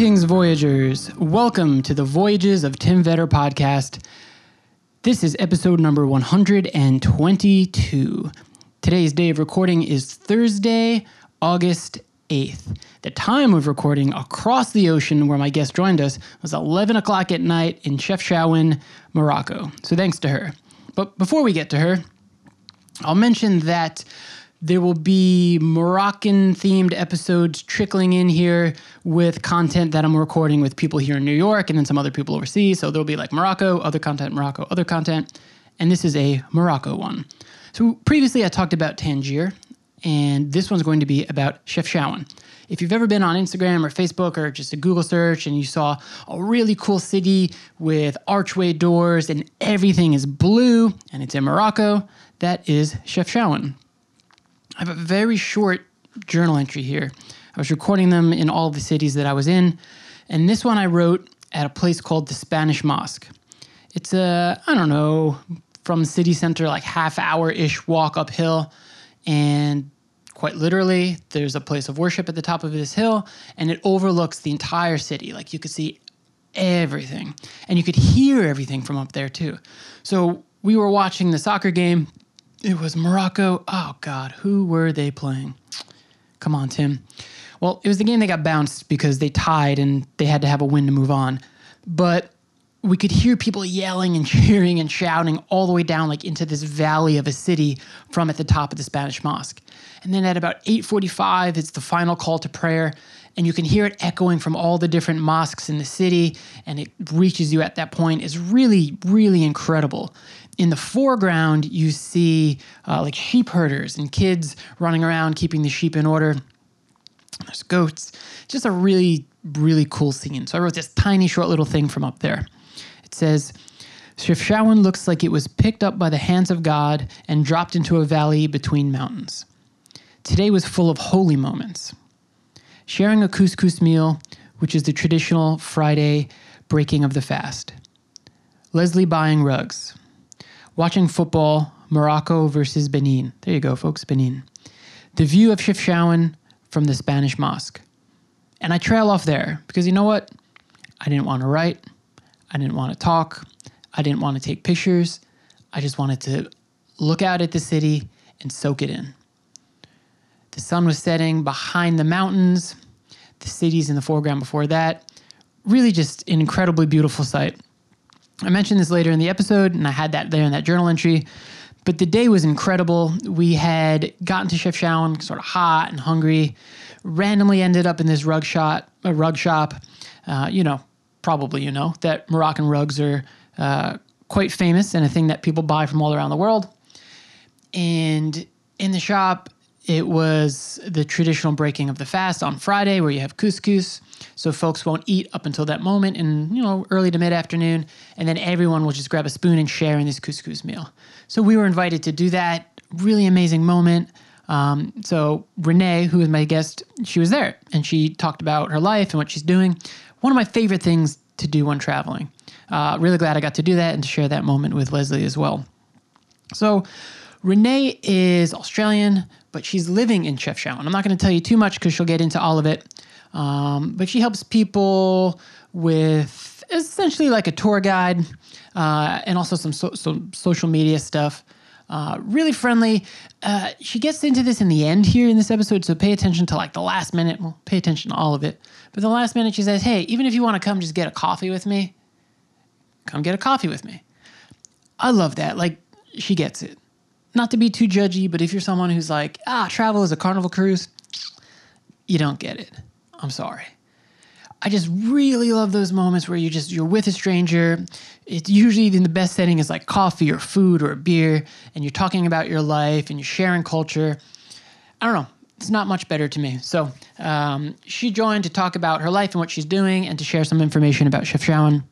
Greetings, Voyagers. Welcome to the Voyages of Tim Vetter podcast. This is episode number 122. Today's day of recording is Thursday, August 8th. The time of recording across the ocean where my guest joined us was 11 o'clock at night in Chefchaouen, Morocco. So thanks to her. But before we get to her, I'll mention that there will be Moroccan themed episodes trickling in here with content that I'm recording with people here in New York and then some other people overseas. So there'll be like Morocco, other content, Morocco, other content. And this is a Morocco one. So previously I talked about Tangier, and this one's going to be about Chefchaouen. If you've ever been on Instagram or Facebook or just a Google search and you saw a really cool city with archway doors and everything is blue and it's in Morocco, that is Chefchaouen. I have a very short journal entry here. I was recording them in all the cities that I was in, and this one I wrote at a place called the Spanish Mosque. It's a, I don't know, from city center, like half hour ish walk uphill, and quite literally, there's a place of worship at the top of this hill, and it overlooks the entire city. Like you could see everything, and you could hear everything from up there too. So we were watching the soccer game it was Morocco. Oh, God, who were they playing? Come on, Tim. Well, it was the game they got bounced because they tied and they had to have a win to move on. But we could hear people yelling and cheering and shouting all the way down like into this valley of a city from at the top of the Spanish mosque. And then at about 8:45 it's the final call to prayer and you can hear it echoing from all the different mosques in the city and it reaches you at that point is really really incredible in the foreground, you see uh, like sheep herders and kids running around keeping the sheep in order. There's goats. Just a really, really cool scene. So I wrote this tiny, short little thing from up there. It says, Chefchaouen looks like it was picked up by the hands of God and dropped into a valley between mountains. Today was full of holy moments. Sharing a couscous meal, which is the traditional Friday breaking of the fast. Leslie buying rugs watching football, Morocco versus Benin. There you go, folks, Benin. The view of Chefchaouen from the Spanish mosque. And I trail off there because you know what? I didn't want to write. I didn't want to talk. I didn't want to take pictures. I just wanted to look out at the city and soak it in. The sun was setting behind the mountains, the cities in the foreground before that. Really, just an incredibly beautiful sight. I mentioned this later in the episode, and I had that there in that journal entry. But the day was incredible. We had gotten to Chefchaouen sort of hot and hungry. Randomly ended up in this rug shop. A rug shop. Uh, you know, probably you know that Moroccan rugs are uh, quite famous and a thing that people buy from all around the world. And in the shop, it was the traditional breaking of the fast on Friday, where you have couscous. So folks won't eat up until that moment, in you know early to mid afternoon, and then everyone will just grab a spoon and share in this couscous meal. So we were invited to do that. Really amazing moment. Um, so Renay, who was my guest, she was there, and she talked about her life and what she's doing. One of my favorite things to do when traveling. Uh, really glad I got to do that and to share that moment with Leslie as well. So Renay is Australian, but she's living in Chefchaouen. I'm not going to tell you too much because she'll get into all of it. Um, but she helps people with essentially like a tour guide uh, and also some, so, some social media stuff. Uh, really friendly. Uh, she gets into this in the end here in this episode, so pay attention to like the last minute. Well, pay attention to all of it. But the last minute, she says, "Hey, even if you want to come, just get a coffee with me. Come get a coffee with me." I love that. Like she gets it not to be too judgy, but if you're someone who's like, ah, travel is a carnival cruise, you don't get it. I'm sorry. I just really love those moments where you just you're with a stranger. It's usually in the best setting is like coffee or food or a beer, and you're talking about your life and you're sharing culture. I don't know. It's not much better to me. So um, she joined to talk about her life and what she's doing, and to share some information about Chefchaouen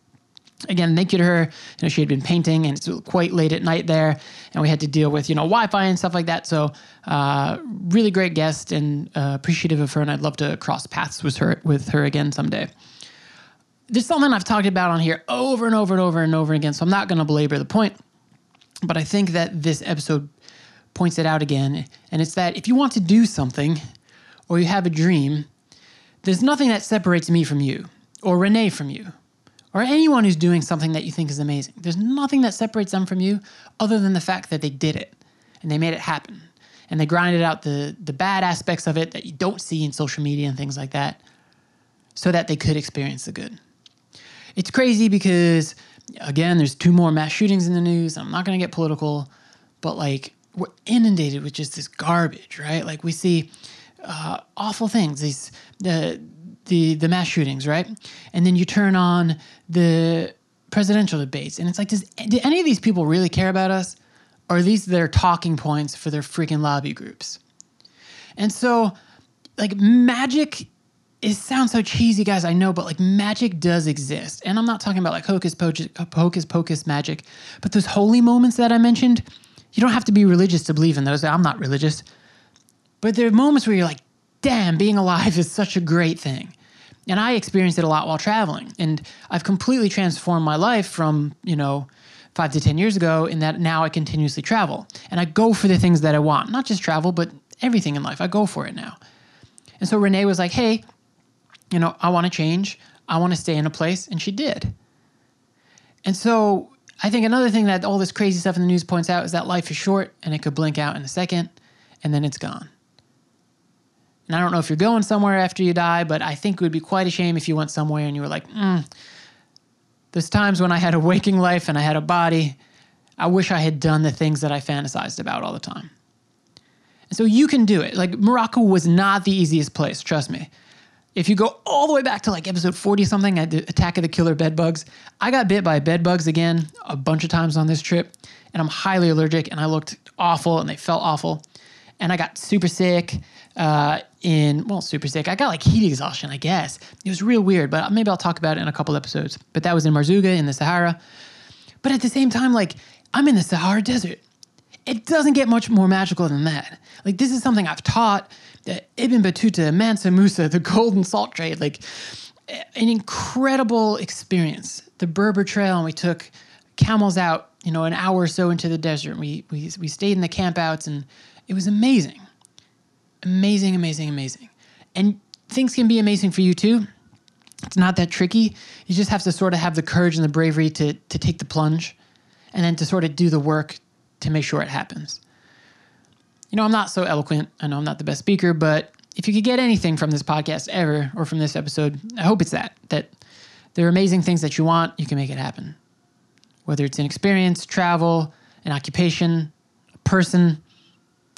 again, thank you to her. You know, she had been painting, and it's quite late at night there, and we had to deal with you know Wi-Fi and stuff like that. So, uh, really great guest, and uh, appreciative of her, and I'd love to cross paths with her with her again someday. There's something I've talked about on here over and over and over and over again, so I'm not going to belabor the point. But I think that this episode points it out again, and it's that if you want to do something or you have a dream, there's nothing that separates me from you or Renay from you or anyone who's doing something that you think is amazing. There's nothing that separates them from you other than the fact that they did it and they made it happen. And they grinded out the, the bad aspects of it that you don't see in social media and things like that so that they could experience the good. It's crazy because, again, there's two more mass shootings in the news. I'm not going to get political, but like we're inundated with just this garbage, right? Like we see uh, awful things, these the the the mass shootings, right? And then you turn on the presidential debates, and it's like, does do any of these people really care about us, or are these their talking points for their freaking lobby groups? And so, like magic. It sounds so cheesy, guys. I know, but like magic does exist, and I'm not talking about like hocus pocus, hocus pocus magic, but those holy moments that I mentioned. You don't have to be religious to believe in those. I'm not religious, but there are moments where you're like, damn, being alive is such a great thing. And I experienced it a lot while traveling. And I've completely transformed my life from, you know, five to 10 years ago in that now I continuously travel. And I go for the things that I want, not just travel, but everything in life. I go for it now. And so Renay was like, hey, you know, I want to change. I want to stay in a place. And she did. And so I think another thing that all this crazy stuff in the news points out is that life is short and it could blink out in a second and then it's gone. And I don't know if you're going somewhere after you die, but I think it would be quite a shame if you went somewhere and you were like, mm, there's times when I had a waking life and I had a body. I wish I had done the things that I fantasized about all the time. And so you can do it. Like Morocco was not the easiest place, trust me. If you go all the way back to like episode 40 something, the Attack of the Killer Bedbugs, I got bit by bedbugs again a bunch of times on this trip, and I'm highly allergic, and I looked awful, and they felt awful. And I got super sick uh, in, well, super sick. I got like heat exhaustion, I guess. It was real weird, but maybe I'll talk about it in a couple episodes. But that was in Merzouga in the Sahara. But at the same time, like, I'm in the Sahara Desert. It doesn't get much more magical than that. Like, this is something I've taught uh, Ibn Battuta, Mansa Musa, the golden salt trade, like an incredible experience. The Berber Trail, and we took camels out, you know, an hour or so into the desert. We, we, we stayed in the campouts, and it was amazing. Amazing, amazing, amazing. And things can be amazing for you too. It's not that tricky. You just have to sort of have the courage and the bravery to, to take the plunge and then to sort of do the work to make sure it happens you know, I'm not so eloquent. I know I'm not the best speaker, but if you could get anything from this podcast ever or from this episode, I hope it's that that there are amazing things that you want, you can make it happen. Whether it's an experience, travel, an occupation, a person,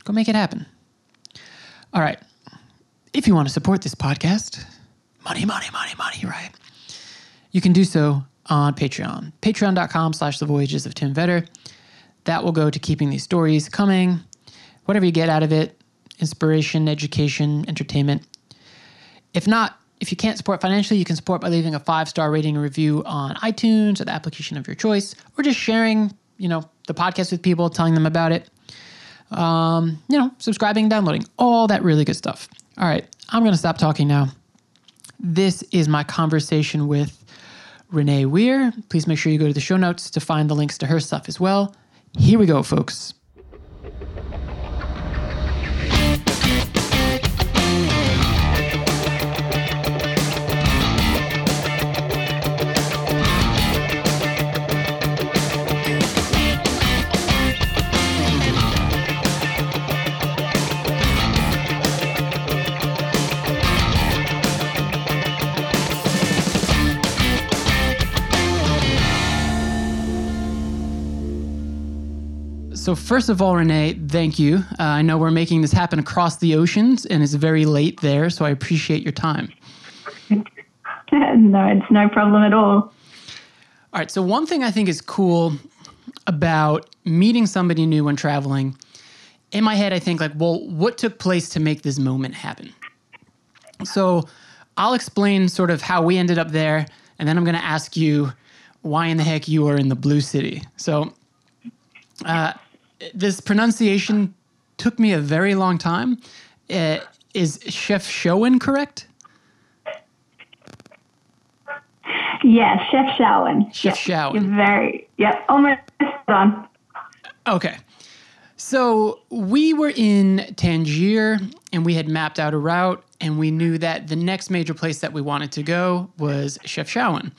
go make it happen. All right. If you want to support this podcast, money, money, money, money, right? You can do so on Patreon. Patreon.com slash the voyages of Tim Vetter. That will go to keeping these stories coming whatever you get out of it inspiration, education, entertainment. If not, if you can't support financially, you can support by leaving a five star rating and review on iTunes or the application of your choice, or just sharing, you know, the podcast with people, telling them about it. Um, you know, subscribing, downloading, all that really good stuff. All right, I'm going to stop talking now. This is my conversation with Renay Weir. Please make sure you go to the show notes to find the links to her stuff as well. Here we go, folks. So, first of all, Renay, thank you. Uh, I know we're making this happen across the oceans and it's very late there, so I appreciate your time. no, it's no problem at all. All right. So, one thing I think is cool about meeting somebody new when traveling, in my head, I think, like, well, what took place to make this moment happen? So, I'll explain sort of how we ended up there, and then I'm going to ask you why in the heck you are in the Blue City. So, uh, this pronunciation took me a very long time. Uh, is Chefchaouen correct? Yes. Chef yep. Shawan. You're very, yep, almost on. Okay. So we were in Tangier and we had mapped out a route and we knew that the next major place that we wanted to go was Chefchaouen.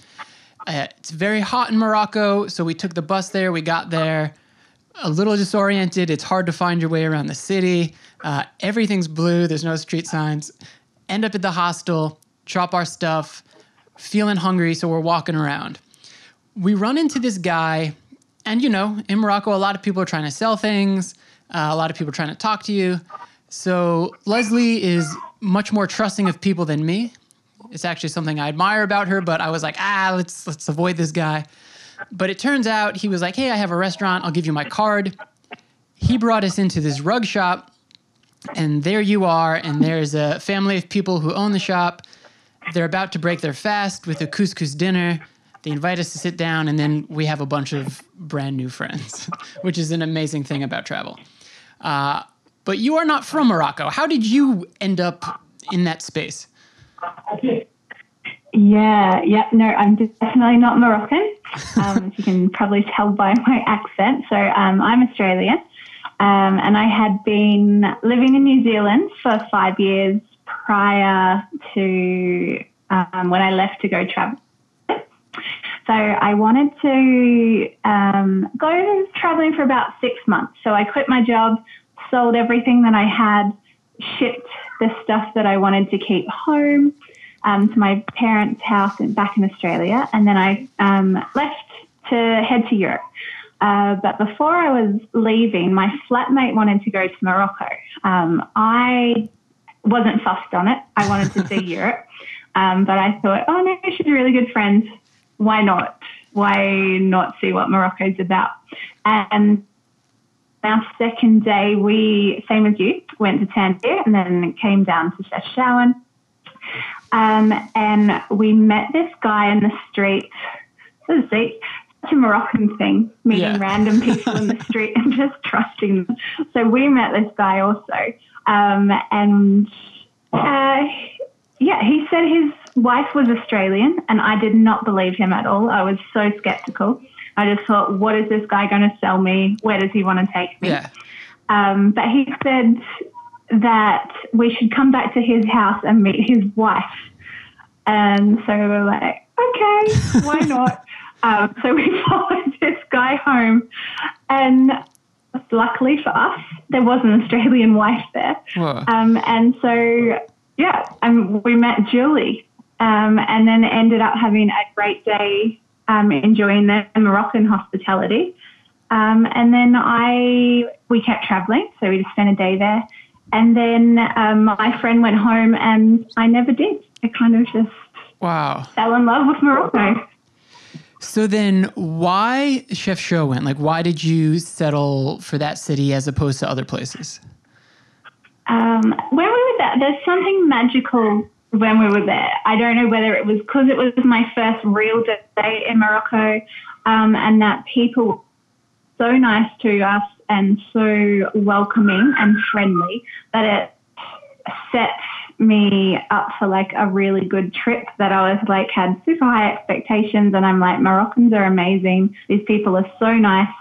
Uh, it's very hot in Morocco, so we took the bus there. We got there a little disoriented. It's hard to find your way around the city. Uh, everything's blue. There's no street signs. End up at the hostel, drop our stuff, feeling hungry, so we're walking around. We run into this guy, and you know, in Morocco, a lot of people are trying to sell things. Uh, a lot of people are trying to talk to you. So Leslie is much more trusting of people than me. It's actually something I admire about her, but I was like, ah, let's let's avoid this guy. But it turns out he was like, hey, I have a restaurant. I'll give you my card. He brought us into this rug shop, and there you are. And there's a family of people who own the shop. They're about to break their fast with a couscous dinner. They invite us to sit down, and then we have a bunch of brand new friends, which is an amazing thing about travel. Uh, but you are not from Morocco. How did you end up in that space? Yeah, yeah, no, I'm definitely not Moroccan. Um, as you can probably tell by my accent. So um, I'm Australian, um, and I had been living in New Zealand for five years prior to um, when I left to go travel. So I wanted to um, go traveling for about six months. So I quit my job, sold everything that I had, shipped the stuff that I wanted to keep home um, to my parents' house in, back in Australia, and then I um, left to head to Europe. Uh, but before I was leaving, my flatmate wanted to go to Morocco. Um, I wasn't fussed on it. I wanted to see Europe. Um, but I thought, oh no, she's a really good friend. Why not? Why not see what Morocco's about? And our second day, we, same as you, went to Tangier and then came down to Chefchaouen. Um, and we met this guy in the street. So see, such a Moroccan thing, meeting Yeah. random people in the street and just trusting them. So we met this guy also. Um, and uh, yeah, he said his wife was Australian, and I did not believe him at all. I was so skeptical. I just thought, what is this guy going to sell me? Where does he want to take me? Yeah. Um, but he said that we should come back to his house and meet his wife. And so we were like, okay, why not? um, so we followed this guy home. And luckily for us, there was an Australian wife there. Um, and so, yeah, and we met Julie um, and then ended up having a great day um, enjoying the Moroccan hospitality. Um, and then I, we kept traveling, so we just spent a day there. And then um, my friend went home and I never did. I kind of just Wow. fell in love with Morocco. So then, why Chefchaouen? Like, why did you settle for that city as opposed to other places? Um, when we were there, there's something magical when we were there. I don't know whether it was because it was my first real day in Morocco, um, and that people were so nice to us and so welcoming and friendly that it set me up for like a really good trip that I was like had super high expectations and I'm like Moroccans are amazing. These people are so nice.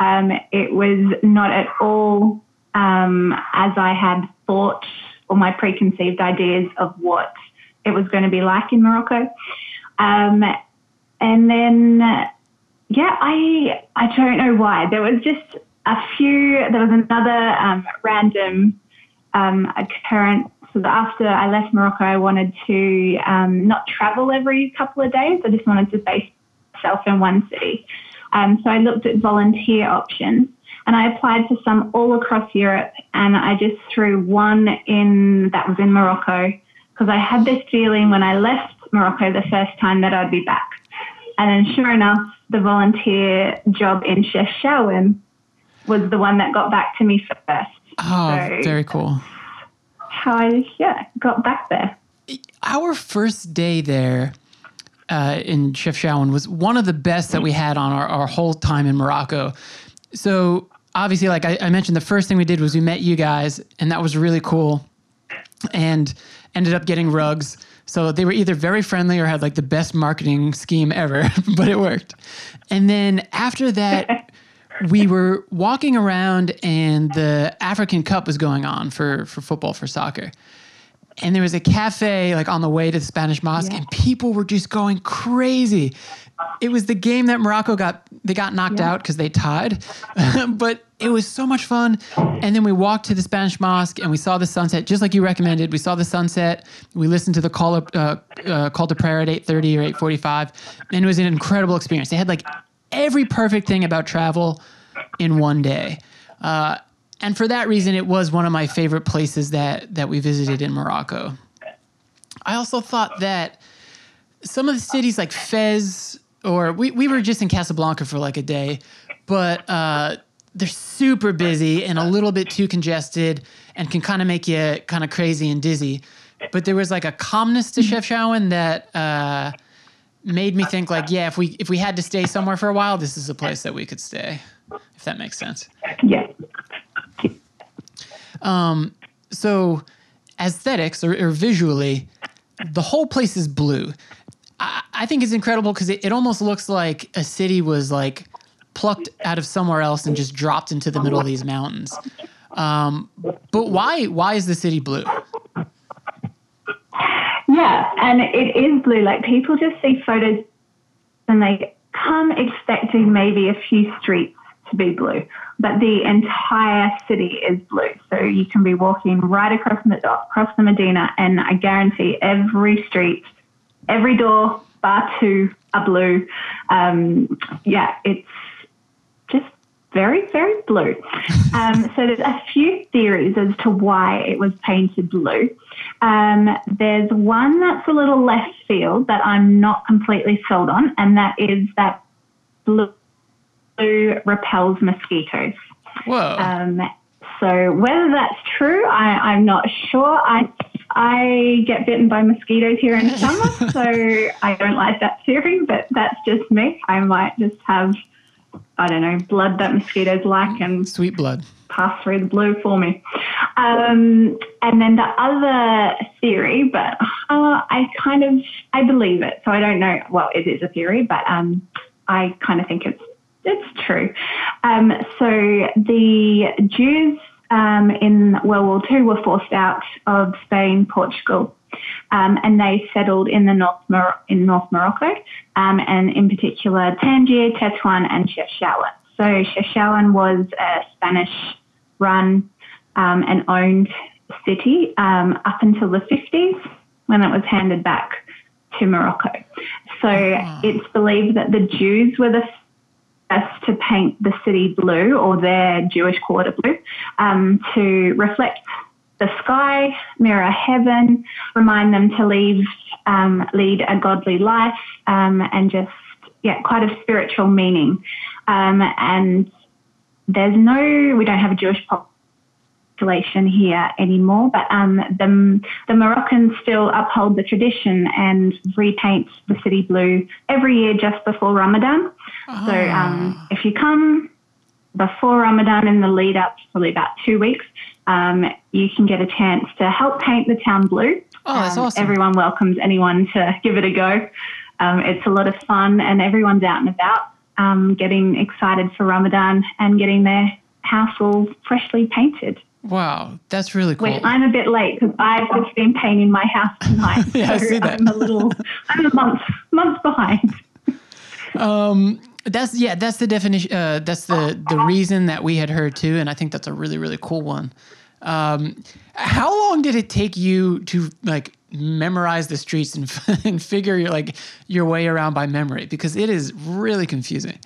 Um, it was not at all um, as I had thought or my preconceived ideas of what it was going to be like in Morocco. Um, and then, yeah, I I don't know why. There was just a few. There was another um, random um, occurrence. So after I left Morocco, I wanted to um, not travel every couple of days. I just wanted to base myself in one city. Um, so I looked at volunteer options and I applied for some all across Europe and I just threw one in that was in Morocco because I had this feeling when I left Morocco the first time that I'd be back. And then sure enough, the volunteer job in Chef Shawen was the one that got back to me first. Oh, So- very cool. How I, yeah, got back there. Our first day there uh, in Chefchaouen was one of the best that we had on our, our whole time in Morocco. So, obviously, like I, I mentioned, the first thing we did was we met you guys, and that was really cool. And ended up getting rugs. So they were either very friendly or had like the best marketing scheme ever, but it worked. And then after that, we were walking around and the African Cup was going on for for football for soccer. And there was a cafe like on the way to the Spanish Mosque, and people were just going crazy. It was the game that Morocco got they got knocked out because they tied, but it was so much fun. And then we walked to the Spanish Mosque and we saw the sunset, just like you recommended. We saw the sunset. We listened to the call up, uh, uh, call to prayer at eight thirty or eight forty five, and it was an incredible experience. They had like every perfect thing about travel in one day. Uh, and for that reason, it was one of my favorite places that that we visited in Morocco. I also thought that some of the cities like Fez, or we, we were just in Casablanca for like a day, but uh, they're super busy and a little bit too congested and can kind of make you kind of crazy and dizzy. But there was like a calmness to Chefchaouen that uh, made me think like, yeah, if we if we had to stay somewhere for a while, this is a place that we could stay, if that makes sense. Yeah. so aesthetics or, or visually the whole place is blue i, I think it's incredible because it, it almost looks like a city was like plucked out of somewhere else and just dropped into the middle of these mountains um, but why why is the city blue Yeah, and it is blue. Like people just see photos and they come expecting maybe a few streets to be blue, but the entire city is blue. So you can be walking right across the, across the Medina, and I guarantee every street, every door, bar two, are blue. Um, yeah, it's just very, very blue. Um, so there's a few theories as to why it was painted blue. Um, there's one that's a little left field that I'm not completely sold on, and that is that blue repels mosquitoes. whoa Um, so whether that's true, I, I'm not sure. I I get bitten by mosquitoes here in summer, so I don't like that theory. But that's just me. I might just have I don't know blood that mosquitoes like and sweet blood pass through the blue for me. Um, and then the other theory, but uh, I kind of I believe it, so I don't know. Well, it is a theory, but um, I kind of think it's it's true. Um, so the Jews um, in World War II were forced out of Spain, Portugal. Um, and they settled in the North Mor- in North Morocco, um, and in particular Tangier, Tetuan, and Chefchaouen. So Chefchaouen was a Spanish-run um, and owned city um, up until the 50s when it was handed back to Morocco. So it's believed that the Jews were the to paint the city blue or their Jewish quarter blue um, to reflect the sky, mirror heaven, remind them to leave, um, lead a godly life, um, and just yeah, quite a spiritual meaning. Um, and there's no, we don't have a Jewish population here anymore, but um, the, the Moroccans still uphold the tradition and repaint the city blue every year just before Ramadan. So um, if you come before Ramadan in the lead up, probably about two weeks, um, you can get a chance to help paint the town blue. Oh, that's Um, awesome. Everyone welcomes anyone to give it a go. Um, it's a lot of fun, and everyone's out and about, um, getting excited for Ramadan and getting their house all freshly painted. wow that's really cool Which I'm a bit late because I've just been painting my house tonight. Yeah, I see that. I'm a little, I'm a month, month behind. That's yeah, that's the definition. Uh, that's the the reason that we had heard too, and I think that's a really really cool one. Um, how long did it take you to like memorize the streets and and figure your, like your way around by memory? Because it is really confusing.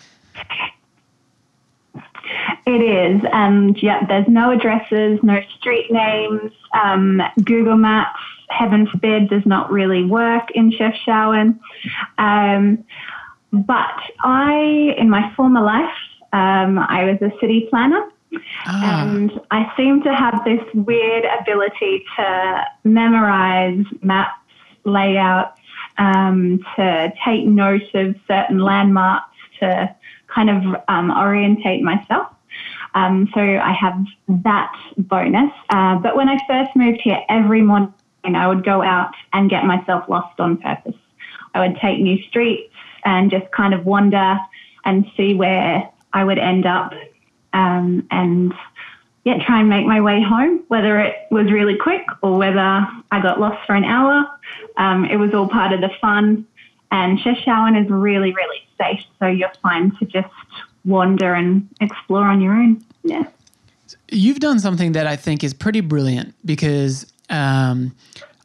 It is, and yeah, there's no addresses, no street names. Um, Google Maps, heaven forbid, does not really work in Chefchaouen. Um, but I, in my former life, um, I was a city planner. Ah, And I seem to have this weird ability to memorize maps, layouts, um, to take note of certain landmarks, to kind of um, orientate myself. Um, so I have that bonus. Uh, but when I first moved here, every morning I would go out and get myself lost on purpose. I would take new streets and just kind of wander and see where I would end up um, and yeah, try and make my way home, whether it was really quick or whether I got lost for an hour. Um, it was all part of the fun. And Chefchaouen is really, really safe, so you're fine to just wander and explore on your own. Yeah. You've done something that I think is pretty brilliant because um,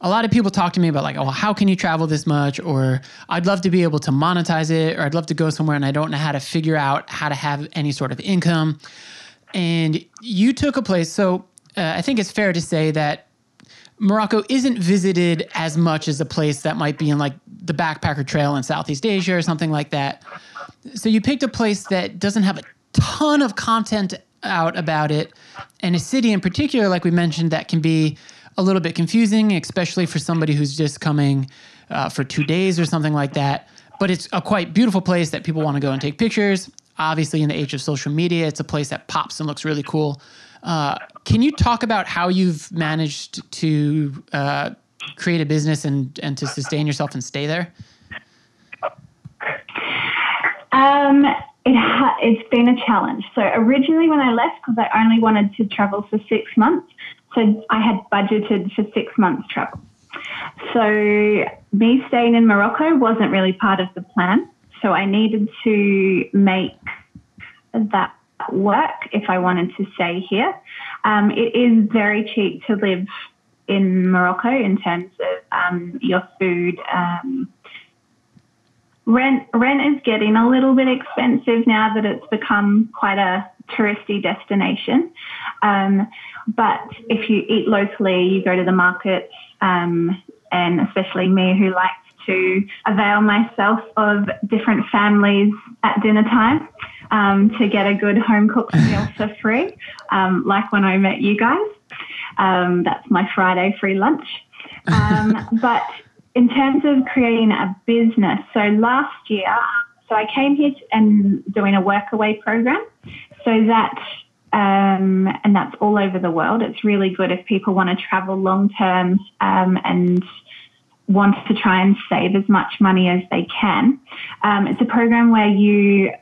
a lot of people talk to me about like, oh, how can you travel this much? Or I'd love to be able to monetize it, or I'd love to go somewhere and I don't know how to figure out how to have any sort of income. And you took a place. So uh, I think it's fair to say that Morocco isn't visited as much as a place that might be in like the backpacker trail in Southeast Asia or something like that. So you picked a place that doesn't have a ton of content out about it, and a city in particular, like we mentioned, that can be a little bit confusing, especially for somebody who's just coming uh, for two days or something like that. But it's a quite beautiful place that people want to go and take pictures. Obviously, in the age of social media, it's a place that pops and looks really cool. Uh, can you talk about how you've managed to uh, create a business and, and to sustain yourself and stay there? Um, it ha- it's been a challenge. So originally, when I left, because I only wanted to travel for six months, so I had budgeted for six months travel. So me staying in Morocco wasn't really part of the plan. So I needed to make that work if I wanted to stay here. Um, it is very cheap to live in Morocco in terms of um, your food. Um, rent rent is getting a little bit expensive now that it's become quite a touristy destination. Um, but if you eat locally, you go to the markets, um, and especially me who likes to avail myself of different families at dinner time um, to get a good home cooked meal for free, um, like when I met you guys. Um, that's my Friday free lunch. Um, but in terms of creating a business, so last year, so I came here and doing a workaway program. So that um, and that's all over the world. It's really good if people want to travel long term um, and want to try and save as much money as they can. Um, it's a program where you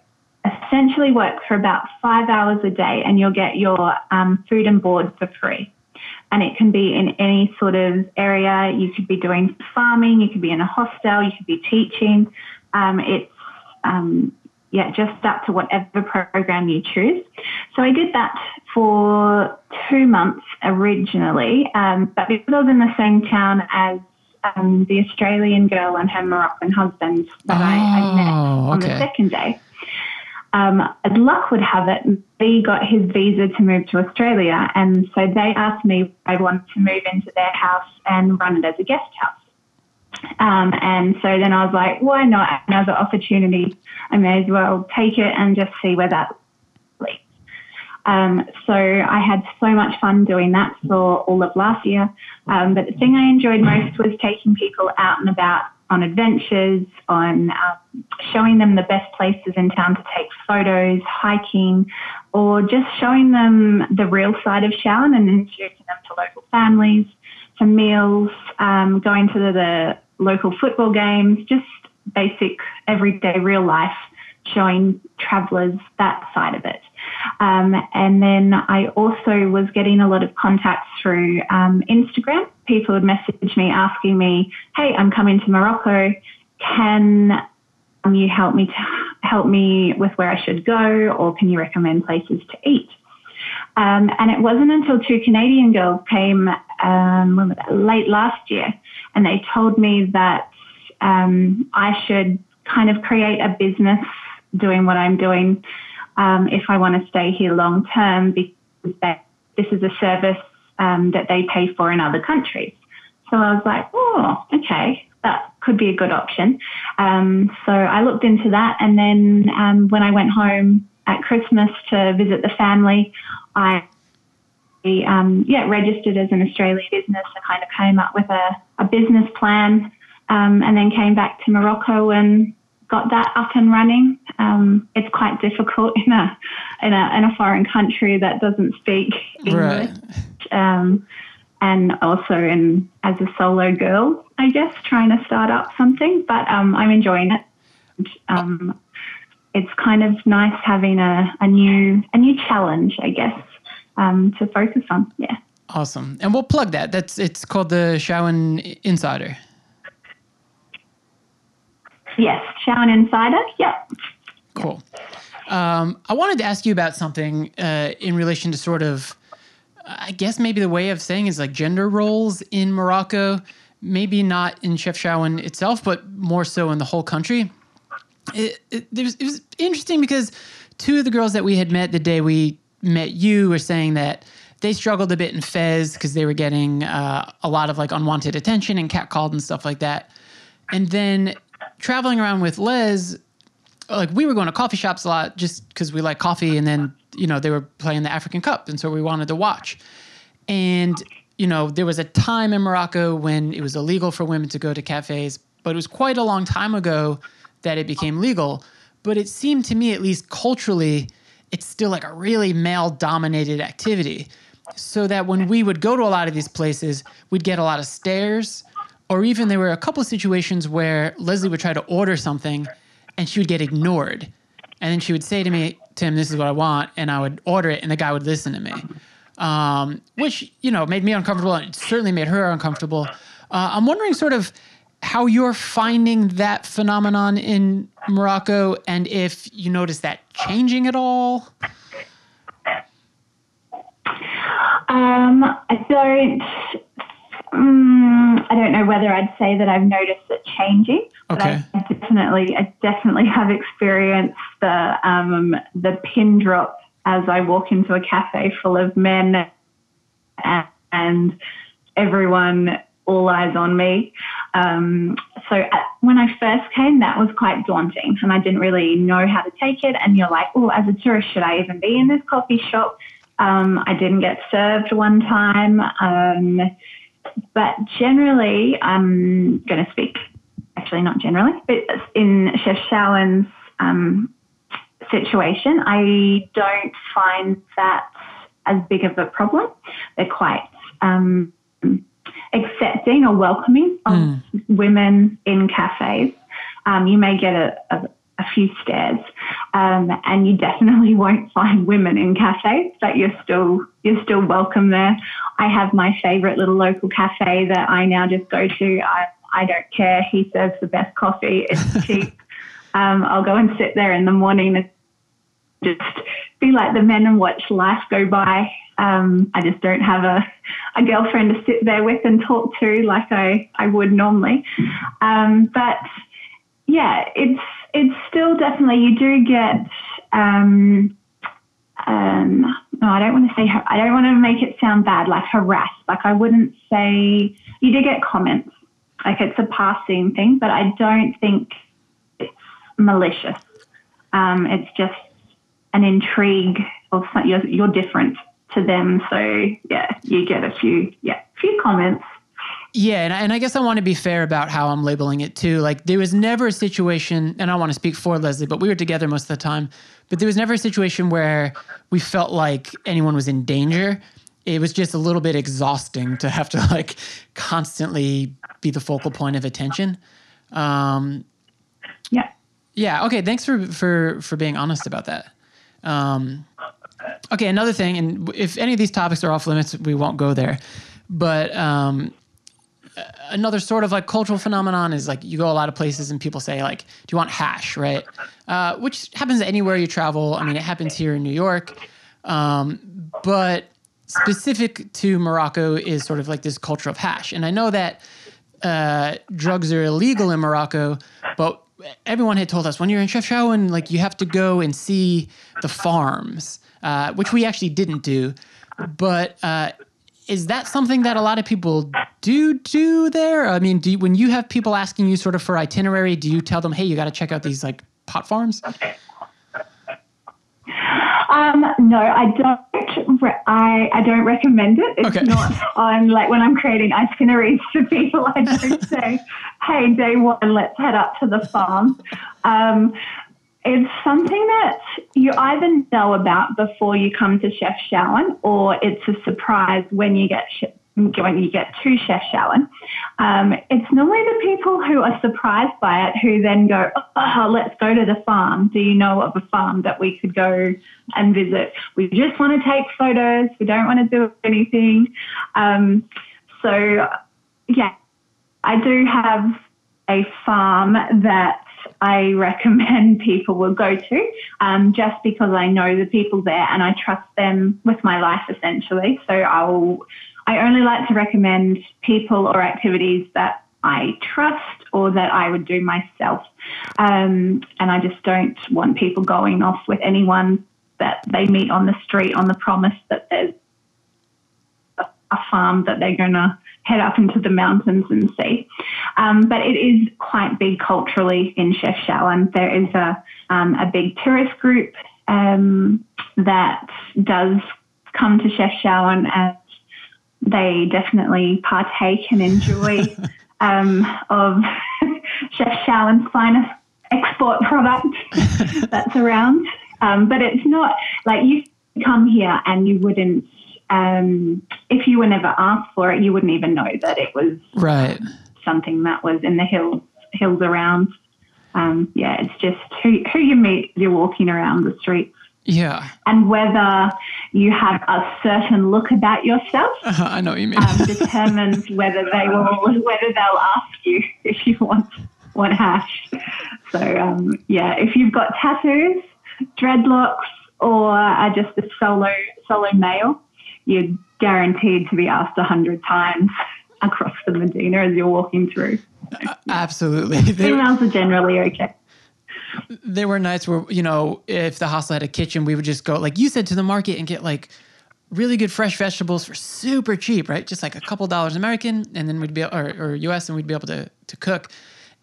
essentially work for about five hours a day and you'll get your um, food and board for free. And it can be in any sort of area. You could be doing farming, you could be in a hostel, you could be teaching. Um, it's um, yeah, just up to whatever program you choose. So I did that for two months originally, um, but because I was in the same town as um, the Australian girl and her Moroccan husband that oh, I, I, met oh, on okay. the second day. Um, as luck would have it, he got his visa to move to Australia, and so they asked me if I wanted to move into their house and run it as a guest house. Um, and so then I was like, why not another opportunity? I may as well take it and just see where that leads. Um, so I had so much fun doing that for all of last year. Um, but the thing I enjoyed most was taking people out and about on adventures, on um, showing them the best places in town to take photos, hiking, or just showing them the real side of Chaouen and introducing them to local families, to meals, um, going to the local football games, just basic everyday real life, showing travellers that side of it. Um, and then I also was getting a lot of contacts through um, Instagram. People would message me asking me, "Hey, I'm coming to Morocco. Can you help me to help me with where I should go, or can you recommend places to eat?" Um, and it wasn't until two Canadian girls came um, late last year, and they told me that um, I should kind of create a business doing what I'm doing um, if I want to stay here long term because this is a service um, that they pay for in other countries. So I was like, oh, okay, that could be a good option. Um, so I looked into that, and then when I went home at Christmas to visit the family, I um, yeah registered as an Australian business and kind of came up with a, a business plan, um, and then came back to Morocco and got that up and running. Um, it's quite difficult in a, in a in a foreign country that doesn't speak English, right. um, and also in as a solo girl, I guess trying to start up something. But um, I'm enjoying it. Um, it's kind of nice having a, a new a new challenge, I guess, um, to focus on. Yeah. Awesome. And we'll plug that. That's it's called the Chaouen Insider. Yes, Chaouen Insider. Yep. Cool. Um, I wanted to ask you about something uh, in relation to sort of, I guess maybe the way of saying is like gender roles in Morocco. Maybe not in Chefchaouen itself, but more so in the whole country. It, it, it, was, it was interesting because two of the girls that we had met the day we met you were saying that they struggled a bit in Fez because they were getting uh, a lot of like unwanted attention and catcalled and stuff like that. And then traveling around with Les, like we were going to coffee shops a lot just because we like coffee. And then, you know, they were playing the African Cup. And so we wanted to watch. And, you know, there was a time in Morocco when it was illegal for women to go to cafes, but it was quite a long time ago that it became legal. But it seemed to me, at least culturally, it's still like a really male dominated activity so that when we would go to a lot of these places, we'd get a lot of stares, or even there were a couple of situations where Leslie would try to order something and she would get ignored. And then she would say to me, Tim, this is what I want. And I would order it and the guy would listen to me, um, which, you know, made me uncomfortable and certainly made her uncomfortable. Uh, I'm wondering sort of how you're finding that phenomenon in Morocco and if you notice that changing at all. Um, I don't. Um, I don't know whether I'd say that I've noticed it changing, okay. but I definitely, I definitely have experienced the um, the pin drop as I walk into a cafe full of men and, and everyone all eyes on me. Um, so at, when I first came, that was quite daunting, and I didn't really know how to take it. And you're like, oh, as a tourist, should I even be in this coffee shop? Um, I didn't get served one time. Um, but generally, I'm going to speak, actually, not generally, but in Chef Shauen's um, situation, I don't find that as big of a problem. They're quite um, accepting or welcoming of mm. women in cafes. Um, you may get a, a a few stares, um, and you definitely won't find women in cafes, but you're still you're still welcome there. I have my favourite little local cafe that I now just go to. I I don't care. He serves the best coffee. It's cheap. um, I'll go and sit there in the morning just be like the men and watch life go by. Um, I just don't have a, a girlfriend to sit there with and talk to like I, I would normally. Um, but yeah, it's it's still definitely you do get. Um, um, no, I don't want to say. I don't want to make it sound bad, like harassed. Like I wouldn't say you do get comments, like it's a passing thing, but I don't think it's malicious. Um, it's just an intrigue of you're, you're different to them. So yeah, you get a few yeah few comments. Yeah, and I, and I guess I want to be fair about how I'm labeling it too. Like there was never a situation, and I want to speak for Leslie, but we were together most of the time. But there was never a situation where we felt like anyone was in danger. It was just a little bit exhausting to have to like constantly be the focal point of attention. Um, yeah. Yeah. Okay. Thanks for for for being honest about that. Um, okay. Another thing, and if any of these topics are off limits, we won't go there. But um, another sort of like cultural phenomenon is like you go a lot of places and people say like, "Do you want hash?" Right, uh, which happens anywhere you travel. I mean, it happens here in New York, um, but specific to Morocco is sort of like this culture of hash. And I know that uh, drugs are illegal in Morocco, but everyone had told us when you're in Chefchaouen, like you have to go and see the farms, uh, which we actually didn't do. But uh, is that something that a lot of people do do there? I mean, do you, when you have people asking you sort of for itinerary, do you tell them, "Hey, you got to check out these like pot farms"? Um, no, I don't. Re- I I don't recommend it. It's okay. not on like when I'm creating itineraries for people. I don't say, "Hey, day one, let's head up to the farm." Um, it's something that you either know about before you come to Chefchaouen or it's a surprise when you get when you get to Chef Shawan, um, it's normally the people who are surprised by it who then go, oh, let's go to the farm. Do you know of a farm that we could go and visit? We just want to take photos. We don't want to do anything. Um, so, yeah, I do have a farm that I recommend people will go to um, just because I know the people there and I trust them with my life essentially. So I'll I only like to recommend people or activities that I trust or that I would do myself. Um, and I just don't want people going off with anyone that they meet on the street on the promise that there's a farm that they're going to head up into the mountains and see. Um, but it is quite big culturally in Chef Shawan. There is a, um, a big tourist group um, that does come to Chef Shawan and they definitely partake and enjoy um, of Chef Shawan's finest export product that's around. Um, but it's not like you come here and you wouldn't um, if you were never asked for it, you wouldn't even know that it was right something that was in the hills hills around. Um, yeah, it's just who who you meet you're walking around the streets. Yeah, and whether you have a certain look about yourself, uh, I know what you mean, um, determines whether they will whether they'll ask you if you want want hash. So um, yeah, if you've got tattoos, dreadlocks, or are just a solo solo male, you're guaranteed to be asked a hundred times across the Medina as you're walking through. Uh, absolutely. Females are generally okay. There were nights where, you know, if the hostel had a kitchen, we would just go, like you said, to the market and get like really good fresh vegetables for super cheap, right? Just like a couple dollars American, and then we'd be, or, or US, and we'd be able to, to cook.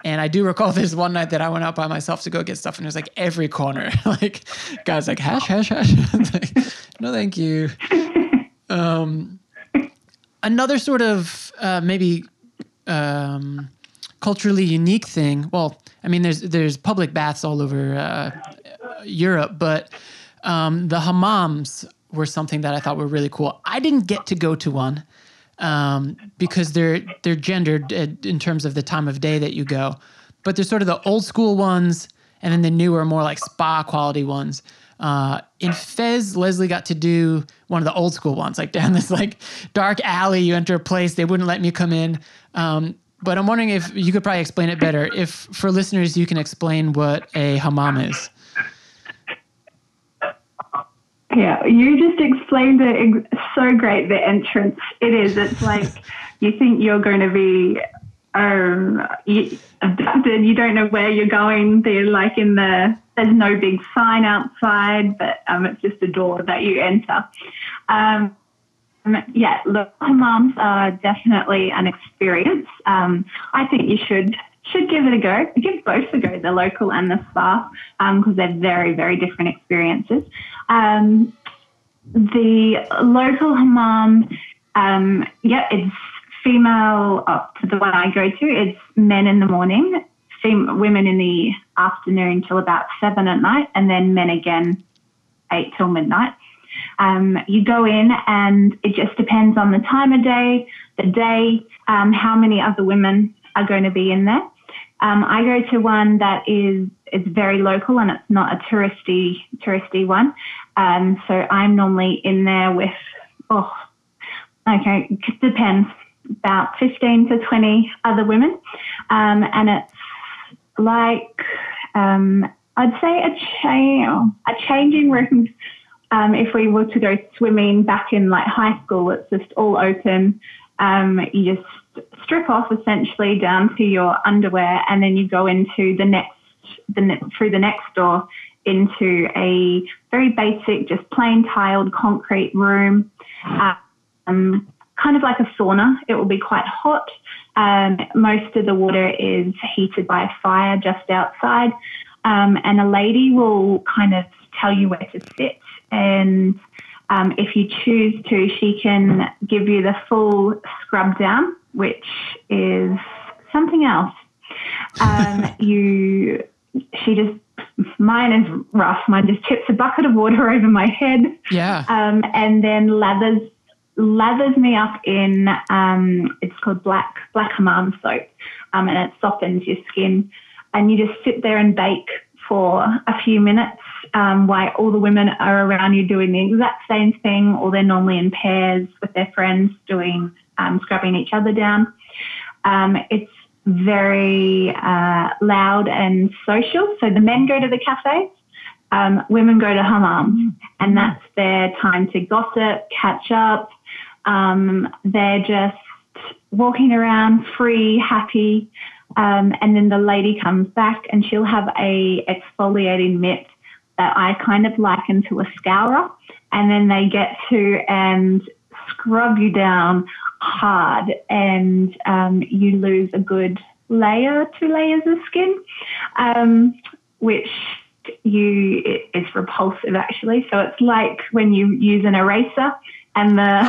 And I do recall this one night that I went out by myself to go get stuff, and there's like every corner, like guys like hash, hash, hash. like, no, thank you. Um, another sort of uh, maybe um, culturally unique thing. Well, I mean, there's there's public baths all over uh, Europe, but um, the hammams were something that I thought were really cool. I didn't get to go to one um, because they're they're gendered uh, in terms of the time of day that you go, but there's sort of the old school ones, and then the newer, more like spa quality ones. Uh, in Fez, Leslie got to do one of the old school ones, like down this like dark alley. You enter a place, they wouldn't let me come in. Um, but I'm wondering if you could probably explain it better. If for listeners, you can explain what a hammam is. Yeah, you just explained it so great. The entrance, it is. It's like you think you're going to be um, abducted. You don't know where you're going. They're like in the there's no big sign outside, but um, it's just a door that you enter. Um, yeah, look, hammams are definitely an experience. Um, I think you should should give it a go. Give both a go, the local and the spa, because um, they're very very different experiences. Um, the local hammam, um, yeah, it's female. Oh, the one I go to, it's men in the morning fem- women in the afternoon till about seven at night, and then men again eight till midnight. Um, you go in, and it just depends on the time of day, the day, um, how many other women are going to be in there. Um, I go to one that is is very local and it's not a touristy touristy one. Um, so I'm normally in there with oh, okay, it depends about 15 to 20 other women, um, and it's like um, I'd say a change, a changing room. Um, if we were to go swimming back in like high school, it's just all open. Um, you just strip off essentially down to your underwear, and then you go into the next, the through the next door into a very basic, just plain tiled concrete room. Um, kind of like a sauna. It will be quite hot. Um, most of the water is heated by a fire just outside, um, and a lady will kind of tell you where to sit. And um, if you choose to, she can give you the full scrub down, which is something else. Um, you, she just mine is rough. Mine just tips a bucket of water over my head. Yeah. Um, and then lathers lathers me up in um, it's called black black hammam soap, um, and it softens your skin, and you just sit there and bake for a few minutes um, while all the women are around you doing the exact same thing, or they're normally in pairs with their friends doing um, scrubbing each other down. Um, it's very uh, loud and social. So the men go to the cafes, um, women go to hammam, and that's their time to gossip, catch up. Um, they're just walking around free, happy. Um, and then the lady comes back and she'll have a exfoliating mitt that I kind of liken to a scourer. And then they get to and scrub you down hard and um, you lose a good layer, two layers of skin, um, which you it, it's repulsive actually. So it's like when you use an eraser and the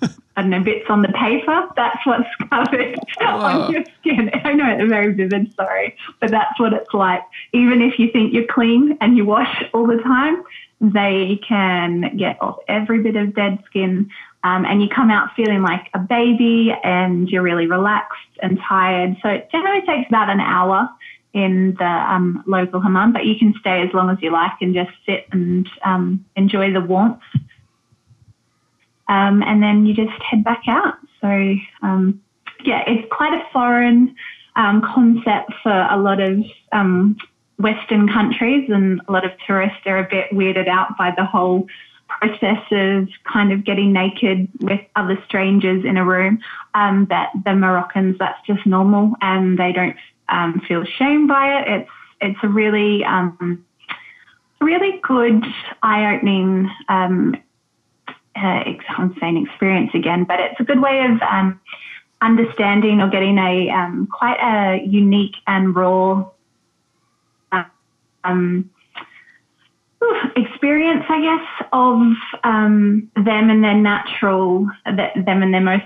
Oh. I don't know bits on the paper. That's what's covered on your skin. I know it's very vivid, sorry, but that's what it's like. Even if you think you're clean and you wash all the time, they can get off every bit of dead skin. Um, and you come out feeling like a baby and you're really relaxed and tired. So it generally takes about an hour in the um, local hammam, but you can stay as long as you like and just sit and um, enjoy the warmth. Um, and then you just head back out. So, um, yeah, it's quite a foreign um, concept for a lot of um, Western countries, and a lot of tourists are a bit weirded out by the whole process of kind of getting naked with other strangers in a room. Um, that the Moroccans, that's just normal, and they don't um, feel shame by it. It's it's a really um, really good eye-opening. Um, uh, ex- experience again, but it's a good way of um, understanding or getting a um, quite a unique and raw um, experience, I guess, of um, them and their natural, them and their most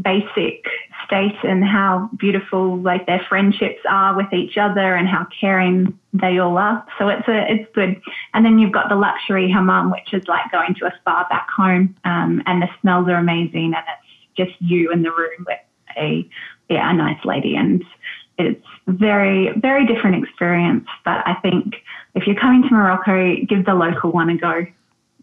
basic state, and how beautiful like their friendships are with each other, and how caring they all are. So it's a it's good. And then you've got the luxury hammam, which is like going to a spa back home, um, and the smells are amazing, and it's just you in the room with a yeah a nice lady and it's very very different experience but i think if you're coming to morocco give the local one a go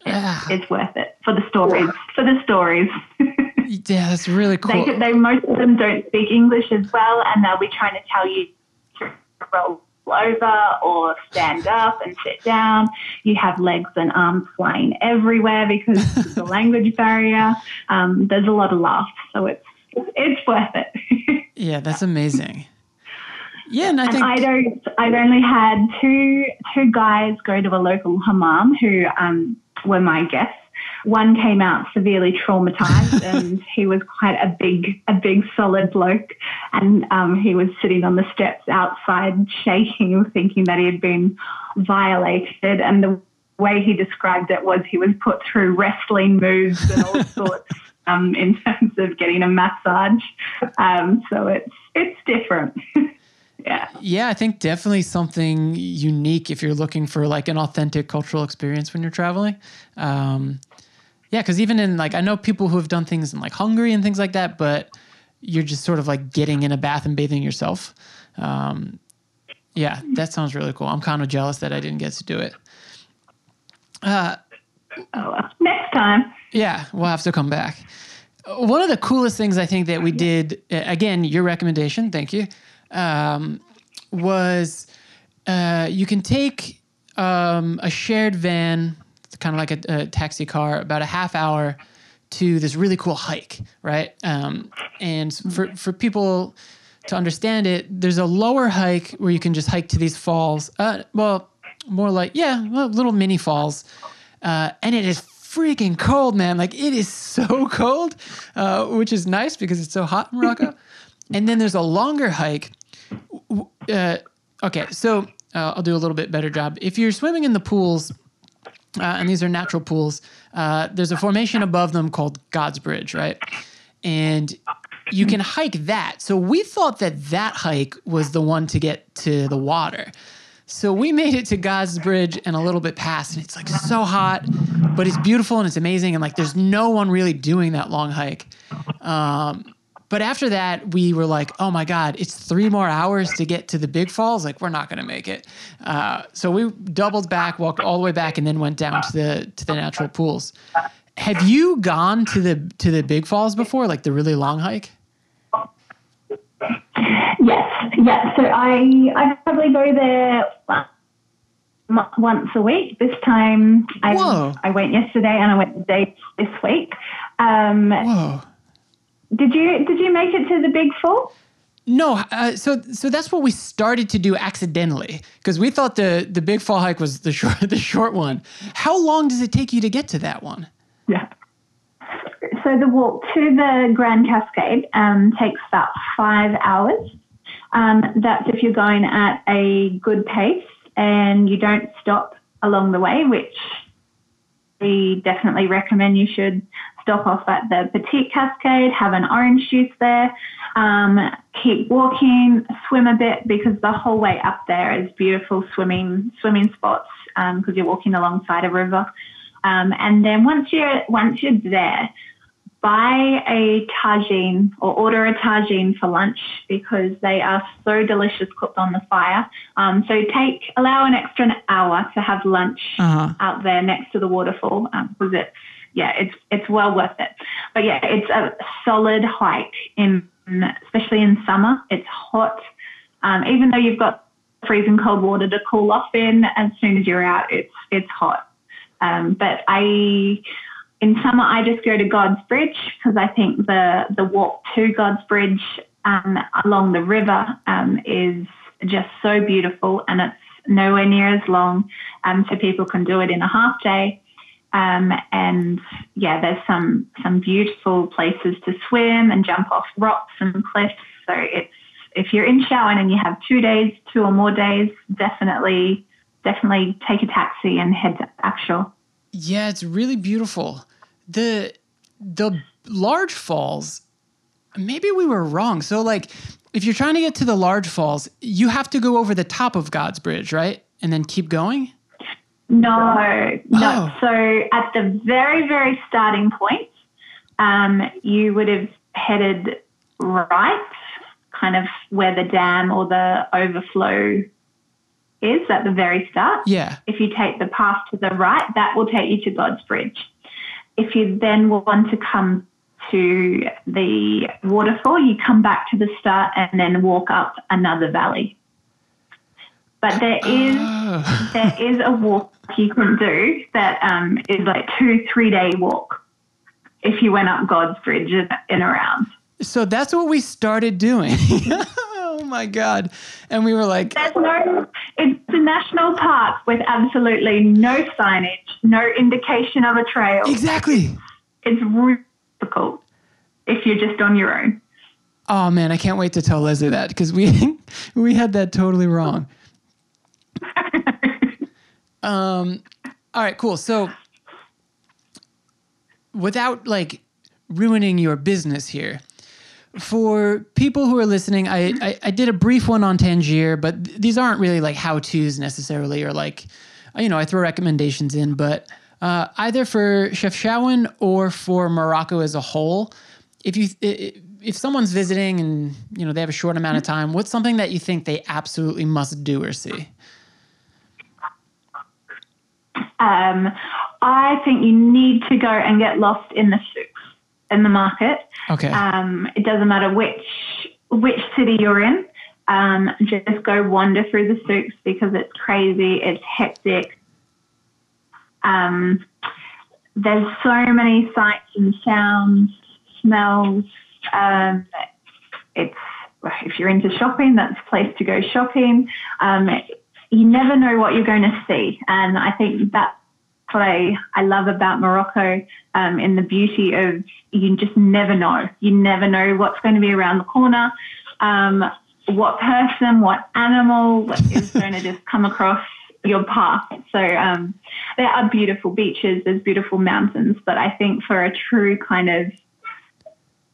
Yeah. it's worth it for the stories for the stories Yeah, that's really cool. they, they most of them don't speak english as well and they'll be trying to tell you to roll over or stand up and sit down you have legs and arms flying everywhere because of the language barrier um, there's a lot of laughs so it's it's worth it yeah, that's amazing. Yeah, and I And think I don't. I've only had two two guys go to a local hammam who um, were my guests. One came out severely traumatized, and he was quite a big, a big, solid bloke. And um, he was sitting on the steps outside, shaking, thinking that he had been violated. And the way he described it was he was put through wrestling moves and all sorts um, in terms of getting a massage. Um, so it's it's different. yeah. yeah, I think definitely something unique if you're looking for like an authentic cultural experience when you're traveling. Um, yeah, because even in like I know people who have done things in like Hungary and things like that, but you're just sort of like getting in a bath and bathing yourself. Um, yeah, that sounds really cool. I'm kind of jealous that I didn't get to do it. Oh, well. Next time. Yeah, we'll have to come back. Uh, One of the coolest things I think that we did, uh, again, your recommendation, thank you, um, was uh, you can take um, a shared van, kind of like a, a taxi car, about a half hour to this really cool hike, right? Um, and for, for people to understand it, there's a lower hike where you can just hike to these falls. Uh, well, more like, yeah, little mini falls. Uh, and it is freaking cold, man. Like it is so cold, uh, which is nice because it's so hot in Morocco. and then there's a longer hike. Uh, okay, so uh, I'll do a little bit better job. If you're swimming in the pools, uh, and these are natural pools, uh, there's a formation above them called God's Bridge, right? And you can hike that. So we thought that that hike was the one to get to the water. So we made it to God's Bridge and a little bit past, and it's like so hot, but it's beautiful and it's amazing. And like, there's no one really doing that long hike. Um, but after that, we were like, oh my God, it's three more hours to get to the big falls. Like, we're not going to make it. Uh, so we doubled back, walked all the way back, and then went down to the to the natural pools. Have you gone to the to the big falls before, like the really long hike? Yes, yes. So I I probably go there once a week. This time I Whoa. I went yesterday and I went the day this week. Um, Whoa. Did you did you make it to the big fall? No, uh, so so that's what we started to do accidentally because we thought the the big fall hike was the short the short one. How long does it take you to get to that one? Yeah. So the walk to the Grand Cascade um, takes about five hours. Um, that's if you're going at a good pace and you don't stop along the way, which we definitely recommend you should stop off at the Petite Cascade, have an orange juice there, um, keep walking, swim a bit because the whole way up there is beautiful swimming swimming spots because um, you're walking alongside a river. Um, and then once you're once you're there, buy a tagine or order a tagine for lunch because they are so delicious cooked on the fire. Um, so take allow an extra hour to have lunch Uh-huh. out there next to the waterfall because it's yeah it's it's well worth it. But yeah, it's a solid hike in especially in summer. It's hot. Um, even though you've got freezing cold water to cool off in, as soon as you're out, it's it's hot. Um, but I, in summer, I just go to God's Bridge because I think the the walk to God's Bridge um, along the river um, is just so beautiful, and it's nowhere near as long, um, so people can do it in a half day. Um, and yeah, there's some some beautiful places to swim and jump off rocks and cliffs. So it's if you're in Chaouen and you have two days, two or more days, definitely definitely take a taxi and head to Akchour. Yeah, it's really beautiful. The the large falls, maybe we were wrong. So like if you're trying to get to the large falls, you have to go over the top of God's Bridge, right? And then keep going? No, no. Oh. So at the very, very starting point, um, you would have headed right, kind of where the dam or the overflow is at the very start. Yeah. If you take the path to the right, that will take you to God's Bridge. If you then want to come to the waterfall, you come back to the start and then walk up another valley. But there is Oh. there is a walk you can do that um, is like two three day walk if you went up God's Bridge and, and around. So that's what we started doing. oh my god. And we were like There's no. It's a national park with absolutely no signage, no indication of a trail. Exactly. It's really difficult if you're just on your own. Oh man, I can't wait to tell Leslie that because we we had that totally wrong. um, all right, cool. So, without like ruining your business here, for people who are listening, I I, I did a brief one on Tangier, but th- these aren't really like how tos necessarily, or like you know I throw recommendations in, but uh, either for Chef Chefchaouen or for Morocco as a whole, if you if someone's visiting and you know they have a short amount of time, what's something that you think they absolutely must do or see? Um, I think you need to go and get lost in the souks in the market. Okay. Um, it doesn't matter which which city you're in. Um, just go wander through the souks because it's crazy. It's hectic. Um, there's so many sights and sounds, smells. Um, it's if you're into shopping, that's a place to go shopping. You never know what you're going to see, and I think that's what I, I love about Morocco um, in the beauty of you just never know. You never know what's going to be around the corner, um, what person, what animal is going to just come across your path. So um, there are beautiful beaches, there's beautiful mountains, but I think for a true kind of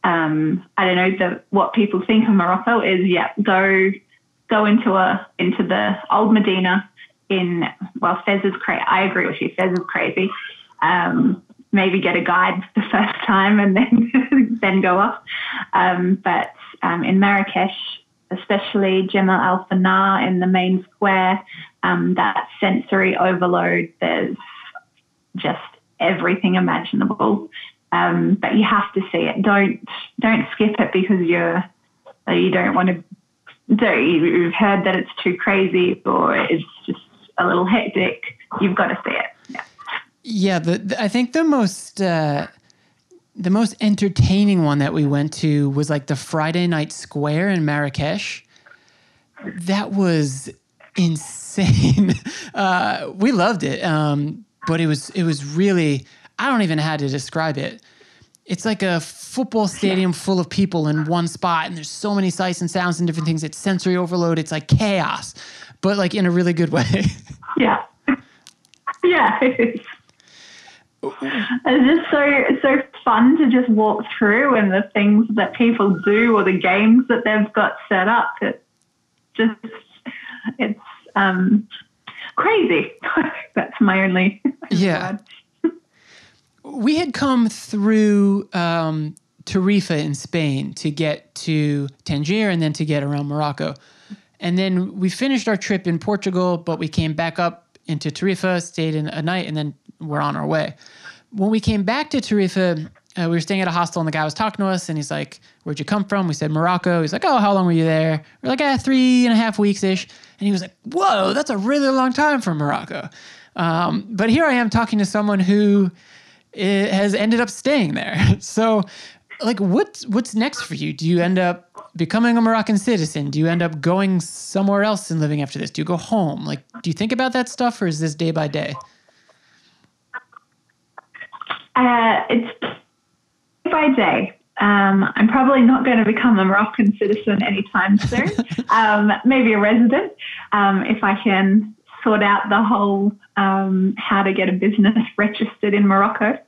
um, I don't know the, what people think of Morocco is yeah go go into a into the old Medina in well, Fez is crazy. I agree with you. Fez is crazy. Um, maybe get a guide the first time and then then go off. Um, but um, in Marrakesh, especially Jemaa El Fna in the main square, um, that sensory overload. There's just everything imaginable. Um, but you have to see it. Don't don't skip it because you're you don't want to. So you've heard that it's too crazy or it's just a little hectic. You've got to see it. Yeah. Yeah, the, the I think the most uh, the most entertaining one that we went to was like the Friday Night Square in Marrakesh. That was insane. Uh, we loved it, um, but it was it was really I don't even know how to describe it. It's like a football stadium full of people in one spot, and there's so many sights and sounds and different things. It's sensory overload. It's like chaos, but like in a really good way. Yeah. Yeah, it is. It's just so so fun to just walk through and the things that people do or the games that they've got set up. It's just it's um, crazy. That's my only Yeah. We had come through um, Tarifa in Spain to get to Tangier and then to get around Morocco. And then we finished our trip in Portugal, but we came back up into Tarifa, stayed in a night, and then we're on our way. When we came back to Tarifa, uh, we were staying at a hostel, and the guy was talking to us, and he's like, "Where'd you come from?" We said Morocco. He's like, "Oh, how long were you there?" We're like, "Ah, three and a half weeks ish." And he was like, "Whoa, that's a really long time for Morocco." Um, but here I am talking to someone who it has ended up staying there. So, like, what's what's next for you? Do you end up becoming a Moroccan citizen? Do you end up going somewhere else and living after this? Do you go home? Like, do you think about that stuff, or is this day by day? Uh, it's day by day. Um, I'm probably not going to become a Moroccan citizen anytime soon. um, maybe a resident um, if I can sort out the whole um, how to get a business registered in Morocco.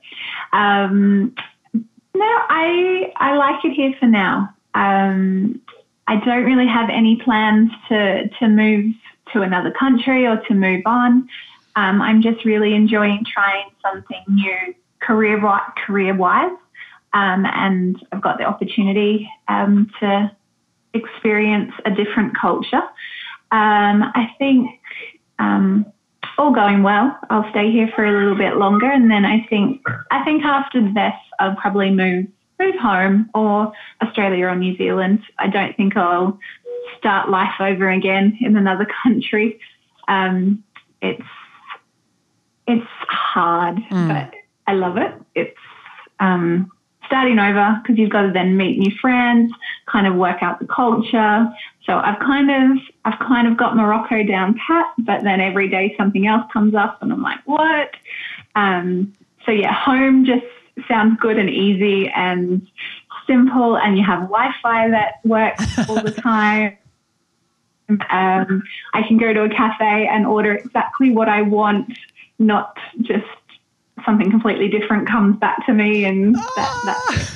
Um, no, I I like it here for now. Um, I don't really have any plans to to move to another country or to move on. Um, I'm just really enjoying trying something new career career wise, um, and I've got the opportunity um, to experience a different culture. Um, I think um, all going well. I'll stay here for a little bit longer, and then I think I think after this I'll probably move move home or Australia or New Zealand. I don't think I'll start life over again in another country. Um, it's it's hard, Mm. but I love it. It's um, starting over because you've got to then meet new friends, kind of work out the culture. So I've kind of I've kind of got Morocco down pat, but then every day something else comes up, and I'm like, what? Um, so yeah, home just sounds good and easy and simple, and you have Wi-Fi that works all the time. Um, I can go to a cafe and order exactly what I want, not just something completely different comes back to me, and that, that's it.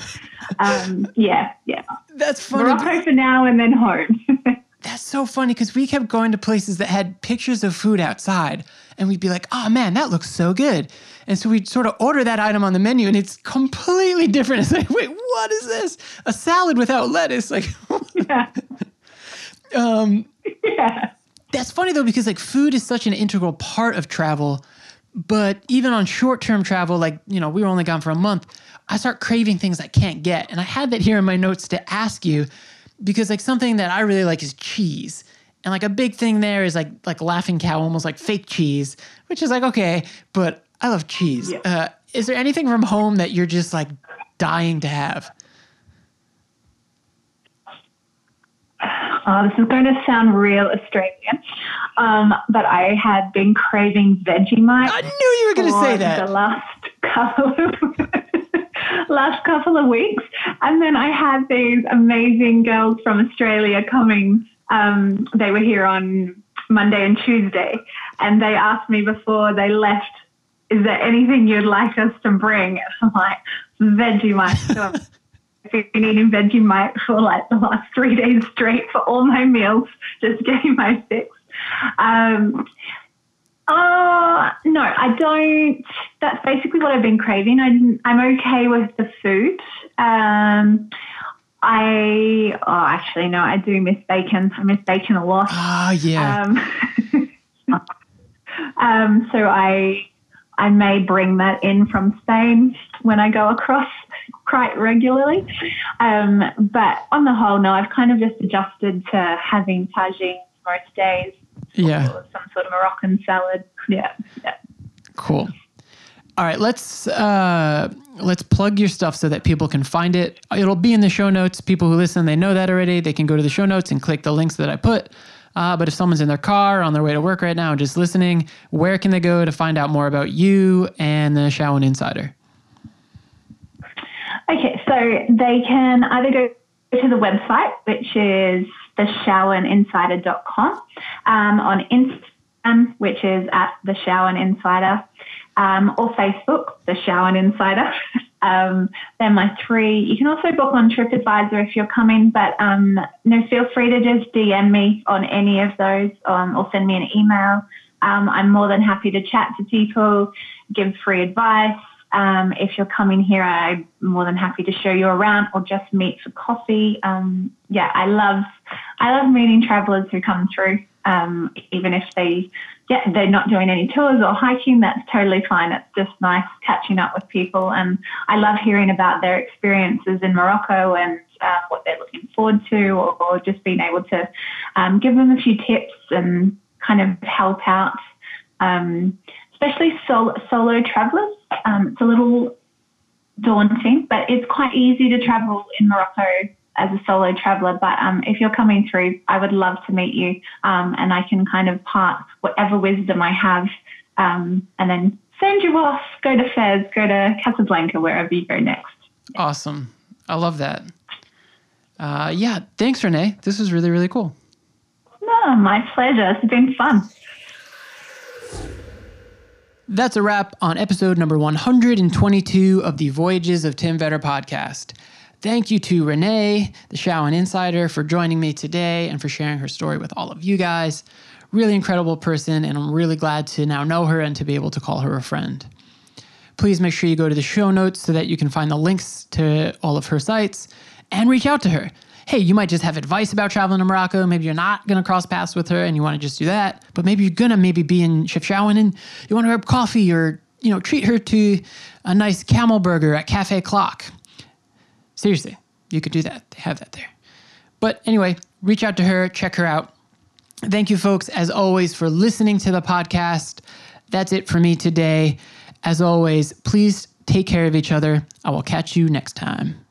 Um, yeah, yeah. That's funny. Morocco for now, and then home. That's so funny because we kept going to places that had pictures of food outside, and we'd be like, "Oh man, that looks so good," and so we'd sort of order that item on the menu, and it's completely different. It's like, wait, what is this? A salad without lettuce? Like, yeah, um, yeah. that's funny though because like food is such an integral part of travel but even on short-term travel like you know we were only gone for a month i start craving things i can't get. And i had that here in my notes to ask you because like something that i really like is cheese. And like a big thing there is like like laughing cow almost like fake cheese which is like okay but i love cheese. Yeah. uh, is there anything from home that you're just like dying to have Oh, this is going to sound real Australian, um, but I had been craving Vegemite. i knew you were going to say that The last couple of last couple of weeks, and then I had these amazing girls from Australia coming. Um, they were here on Monday and Tuesday, and they asked me before they left, "Is there anything you'd like us to bring?" And I'm like, "Vegemite." So been eating Vegemite for like the last three days straight for all my meals, just getting my fix. Um, oh, no, I don't. That's basically what I've been craving. I, I'm okay with the food. Um, I, oh, actually, no, I do miss bacon. I miss bacon a lot. Ah, yeah. Um, um, so I I may bring that in from Spain when I go across quite regularly. Um, but on the whole, no, I've kind of just adjusted to having tagines most days. Yeah. Or some sort of Moroccan salad. Yeah. Yeah. Cool. All right, let's uh, let's plug your stuff so that people can find it. It'll be in the show notes. People who listen, they know that already. They can go to the show notes and click the links that I put. Uh, but if someone's in their car on their way to work right now and just listening, where can they go to find out more about you and the Chaouen Insider? So they can either go to the website, which is thechaoueninsider.com, um, on Instagram, which is at the Insider, um, or Facebook, the Chaouen Insider. um, they're my three. You can also book on TripAdvisor if you're coming, but um, no, feel free to just DM me on any of those um, or send me an email. Um, I'm more than happy to chat to people, give free advice. Um, if you're coming here, I'm more than happy to show you around or just meet for coffee. Um, yeah, I love I love meeting travelers who come through, um, even if they yeah they're not doing any tours or hiking. That's totally fine. It's just nice catching up with people, and I love hearing about their experiences in Morocco and uh, what they're looking forward to, or, or just being able to um, give them a few tips and kind of help out. Um, especially solo, solo travelers. Um, it's a little daunting, but it's quite easy to travel in Morocco as a solo traveler. But um, if you're coming through, I would love to meet you, um, and I can kind of part whatever wisdom I have, um, and then send you off. Go to Fez, go to Casablanca, wherever you go next. Awesome. I love that. Uh, yeah, thanks, Renay. This was really, really cool. No, my pleasure. It's been fun. That's a wrap on episode number 122 of the Voyages of Tim Vetter podcast. Thank you to Renay, the Chaouen Insider, for joining me today and for sharing her story with all of you guys. Really incredible person, and I'm really glad to now know her and to be able to call her a friend. Please make sure you go to the show notes so that you can find the links to all of her sites and reach out to her. Hey, you might just have advice about traveling to Morocco. Maybe you're not going to cross paths with her and you want to just do that. But maybe you're going to maybe be in Chefchaouen and you want to grab coffee or, you know, treat her to a nice camel burger at Cafe Clock. Seriously, you could do that. They have that there. But anyway, reach out to her, check her out. Thank you, folks, as always, for listening to the podcast. That's it for me today. As always, please take care of each other. I will catch you next time.